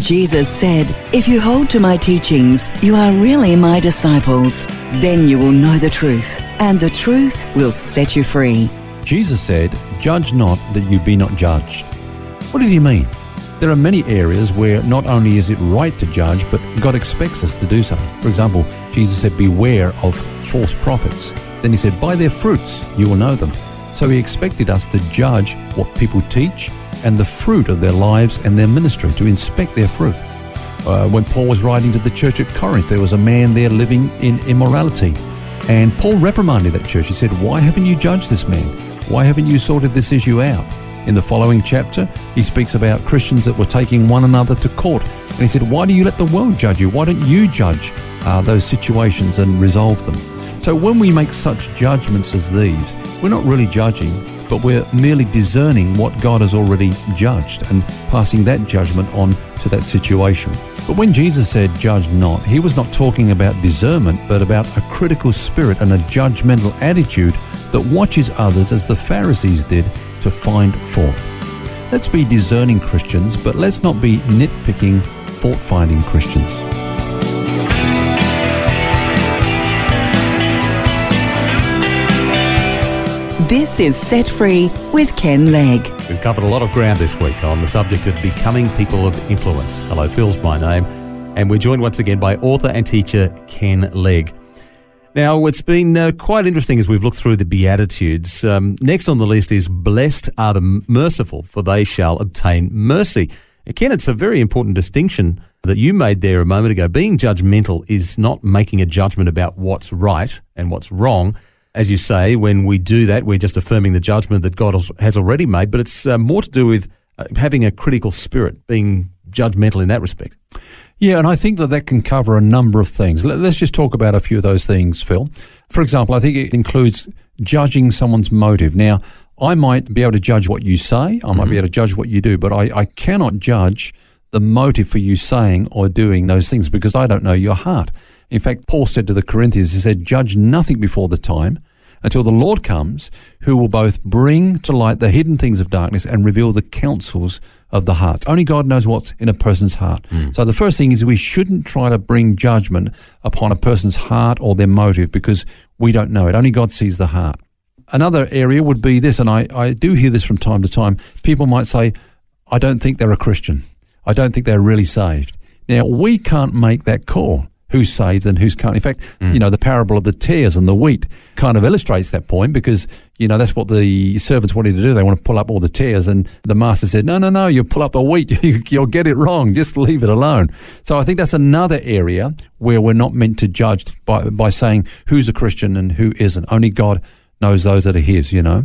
Jesus said, If you hold to my teachings, you are really my disciples. Then you will know the truth, and the truth will set you free. Jesus said, Judge not that you be not judged. What did he mean? There are many areas where not only is it right to judge, but God expects us to do so. For example, Jesus said, Beware of false prophets. Then he said, By their fruits you will know them. So he expected us to judge what people teach and the fruit of their lives and their ministry, to inspect their fruit. Uh, when Paul was writing to the church at Corinth, there was a man there living in immorality. And Paul reprimanded that church. He said, Why haven't you judged this man? Why haven't you sorted this issue out? In the following chapter, he speaks about Christians that were taking one another to court. And he said, Why do you let the world judge you? Why don't you judge uh, those situations and resolve them? So when we make such judgments as these, we're not really judging, but we're merely discerning what God has already judged and passing that judgment on to that situation. But when Jesus said, Judge not, he was not talking about discernment, but about a critical spirit and a judgmental attitude that watches others as the Pharisees did to find fault. Let's be discerning Christians, but let's not be nitpicking, fault finding Christians. This is Set Free with Ken Legg. We've covered a lot of ground this week on the subject of becoming people of influence. Hello, Phil's my name, and we're joined once again by author and teacher Ken Legg. Now, it's been uh, quite interesting as we've looked through the Beatitudes. Um, next on the list is Blessed are the merciful, for they shall obtain mercy. Again, it's a very important distinction that you made there a moment ago. Being judgmental is not making a judgment about what's right and what's wrong as you say, when we do that, we're just affirming the judgment that God has already made, but it's uh, more to do with uh, having a critical spirit, being judgmental in that respect. Yeah, and I think that that can cover a number of things. Let's just talk about a few of those things, Phil. For example, I think it includes judging someone's motive. Now, I might be able to judge what you say, I might mm-hmm. be able to judge what you do, but I, I cannot judge the motive for you saying or doing those things because I don't know your heart. In fact, Paul said to the Corinthians, he said, Judge nothing before the time until the Lord comes, who will both bring to light the hidden things of darkness and reveal the counsels of the hearts. Only God knows what's in a person's heart. Mm. So the first thing is we shouldn't try to bring judgment upon a person's heart or their motive because we don't know it. Only God sees the heart. Another area would be this, and I, I do hear this from time to time. People might say, I don't think they're a Christian. I don't think they're really saved. Now, we can't make that call who's saved and who's can't. In fact, mm. you know, the parable of the tares and the wheat kind of illustrates that point because, you know, that's what the servants wanted to do. They want to pull up all the tares. And the master said, no, no, no, you pull up the wheat. You'll get it wrong. Just leave it alone. So I think that's another area where we're not meant to judge by, by saying who's a Christian and who isn't. Only God knows those that are his, you know.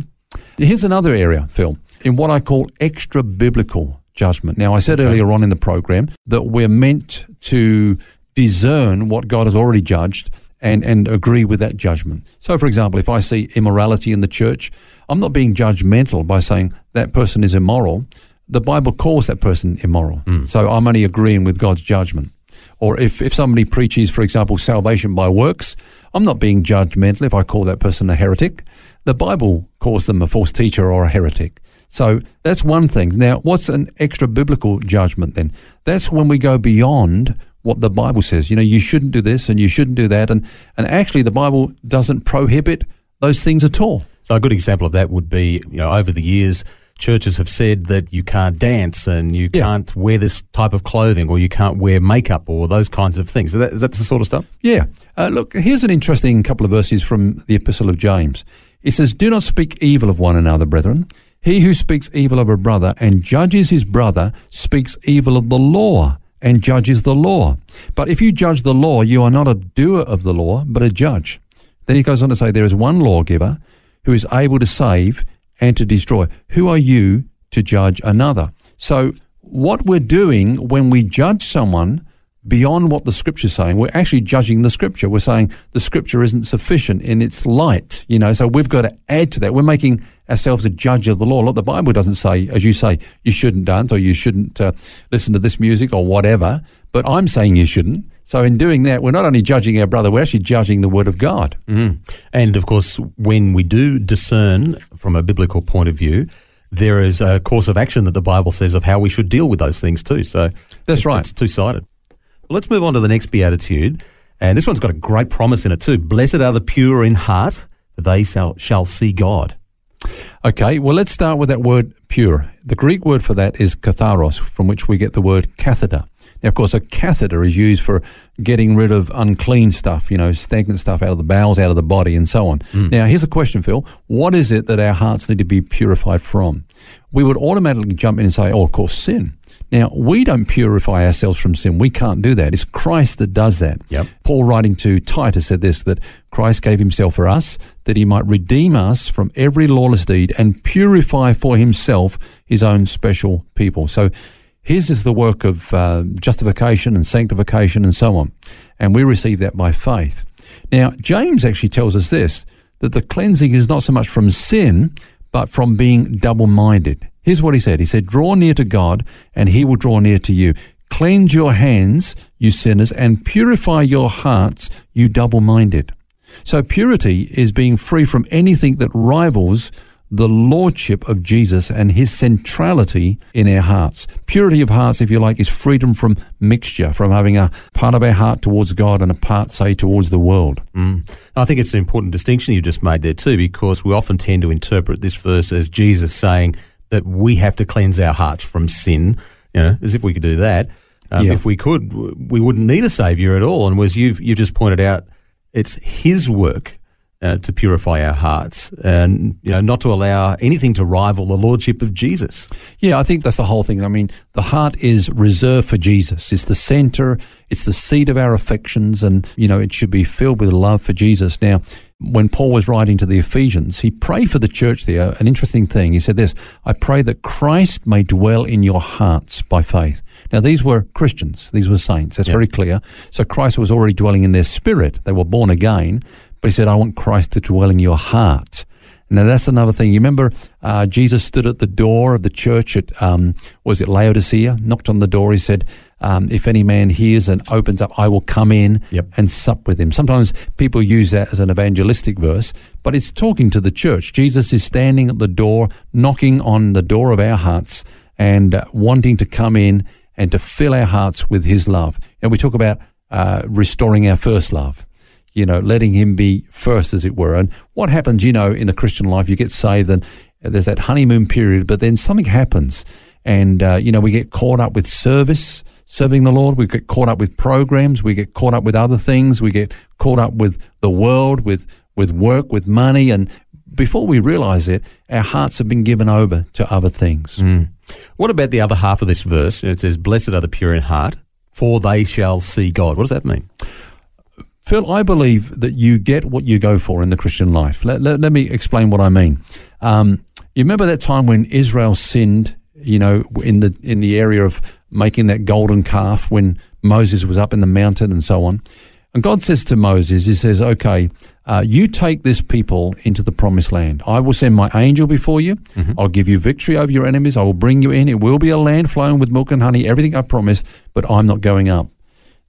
Here's another area, Phil, in what I call extra biblical judgment. Now, I said okay. earlier on in the program that we're meant to discern what God has already judged and, and agree with that judgment. So, for example, if I see immorality in the church, I'm not being judgmental by saying that person is immoral. The Bible calls that person immoral. Mm. So I'm only agreeing with God's judgment. Or if, if somebody preaches, for example, salvation by works, I'm not being judgmental if I call that person a heretic. The Bible calls them a false teacher or a heretic. So that's one thing. Now, what's an extra biblical judgment then? That's when we go beyond what the Bible says. You know, you shouldn't do this and you shouldn't do that. And, and actually, the Bible doesn't prohibit those things at all. So, a good example of that would be, you know, over the years, churches have said that you can't dance and you yeah. can't wear this type of clothing or you can't wear makeup or those kinds of things. Is that, is that the sort of stuff? Yeah. Uh, look, here's an interesting couple of verses from the Epistle of James. It says, Do not speak evil of one another, brethren. He who speaks evil of a brother and judges his brother speaks evil of the law and judges the law. But if you judge the law, you are not a doer of the law, but a judge. Then he goes on to say, There is one lawgiver who is able to save and to destroy. Who are you to judge another? So, what we're doing when we judge someone, beyond what the scripture's saying. We're actually judging the scripture. We're saying the scripture isn't sufficient in its light, you know, so we've got to add to that. We're making ourselves a judge of the law. Look, the Bible doesn't say, as you say, you shouldn't dance or you shouldn't uh, listen to this music or whatever, but I'm saying you shouldn't. So in doing that, we're not only judging our brother, we're actually judging the word of God. Mm. And of course, when we do discern from a biblical point of view, there is a course of action that the Bible says of how we should deal with those things too. So that's right. It's two sided. Well, let's move on to the next beatitude. And this one's got a great promise in it too. Blessed are the pure in heart, for they shall, shall see God. Okay, well, let's start with that word pure. The Greek word for that is katharos, from which we get the word catheter. Now, of course, a catheter is used for getting rid of unclean stuff, you know, stagnant stuff out of the bowels, out of the body, and so on. Mm. Now, here's a question, Phil. What is it that our hearts need to be purified from? We would automatically jump in and say, oh, of course, sin. Now, we don't purify ourselves from sin. We can't do that. It's Christ that does that. Yep. Paul, writing to Titus, said this that Christ gave himself for us, that he might redeem us from every lawless deed and purify for himself his own special people. So, his is the work of uh, justification and sanctification and so on. And we receive that by faith. Now, James actually tells us this that the cleansing is not so much from sin, but from being double minded. Here's what he said He said, Draw near to God, and he will draw near to you. Cleanse your hands, you sinners, and purify your hearts, you double minded. So, purity is being free from anything that rivals the lordship of Jesus and his centrality in our hearts. Purity of hearts, if you like, is freedom from mixture, from having a part of our heart towards God and a part, say, towards the world. Mm. I think it's an important distinction you just made there, too, because we often tend to interpret this verse as Jesus saying that we have to cleanse our hearts from sin, you know, as if we could do that. Um, yeah. If we could, we wouldn't need a savior at all. And as you've, you've just pointed out, it's his work uh, to purify our hearts and you know not to allow anything to rival the lordship of Jesus. Yeah, I think that's the whole thing. I mean, the heart is reserved for Jesus. It's the center, it's the seat of our affections and you know, it should be filled with love for Jesus. Now, when Paul was writing to the Ephesians, he prayed for the church there. An interesting thing. He said this, I pray that Christ may dwell in your hearts by faith. Now, these were Christians. These were saints. That's yep. very clear. So Christ was already dwelling in their spirit. They were born again. But he said, I want Christ to dwell in your heart. Now that's another thing. You remember uh, Jesus stood at the door of the church at um, was it Laodicea? Knocked on the door. He said, um, "If any man hears and opens up, I will come in yep. and sup with him." Sometimes people use that as an evangelistic verse, but it's talking to the church. Jesus is standing at the door, knocking on the door of our hearts, and uh, wanting to come in and to fill our hearts with His love. And we talk about uh, restoring our first love you know, letting him be first, as it were. And what happens, you know, in the Christian life, you get saved and there's that honeymoon period, but then something happens. And, uh, you know, we get caught up with service, serving the Lord. We get caught up with programs. We get caught up with other things. We get caught up with the world, with, with work, with money. And before we realize it, our hearts have been given over to other things. Mm. What about the other half of this verse? It says, Blessed are the pure in heart, for they shall see God. What does that mean? Phil, I believe that you get what you go for in the Christian life. Let, let, let me explain what I mean. Um, you remember that time when Israel sinned, you know, in the in the area of making that golden calf when Moses was up in the mountain and so on. And God says to Moses, He says, "Okay, uh, you take this people into the promised land. I will send my angel before you. Mm-hmm. I'll give you victory over your enemies. I will bring you in. It will be a land flowing with milk and honey. Everything I promised, but I'm not going up."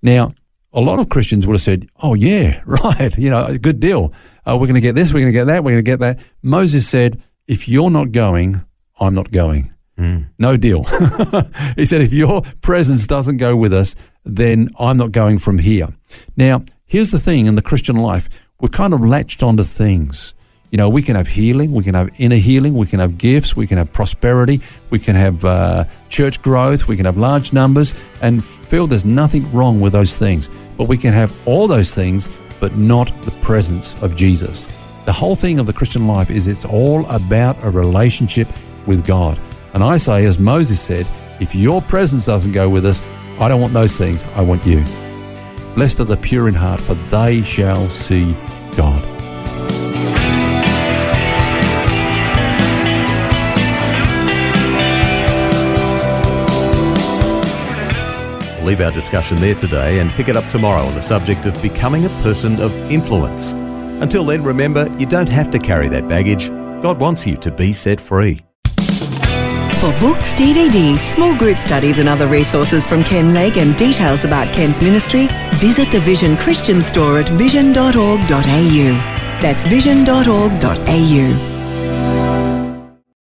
Now, a lot of Christians would have said, "Oh yeah, right, you know, good deal. Uh, we're going to get this, we're going to get that, we're going to get that." Moses said, "If you're not going, I'm not going. Mm. No deal." he said, "If your presence doesn't go with us, then I'm not going from here." Now, here's the thing in the Christian life: we're kind of latched onto things. You know, we can have healing, we can have inner healing, we can have gifts, we can have prosperity, we can have uh, church growth, we can have large numbers, and feel there's nothing wrong with those things. But we can have all those things, but not the presence of Jesus. The whole thing of the Christian life is it's all about a relationship with God. And I say, as Moses said, if your presence doesn't go with us, I don't want those things, I want you. Blessed are the pure in heart, for they shall see God. Leave our discussion there today and pick it up tomorrow on the subject of becoming a person of influence. Until then, remember, you don't have to carry that baggage. God wants you to be set free. For books, DVDs, small group studies, and other resources from Ken Legg and details about Ken's ministry, visit the Vision Christian store at vision.org.au. That's vision.org.au.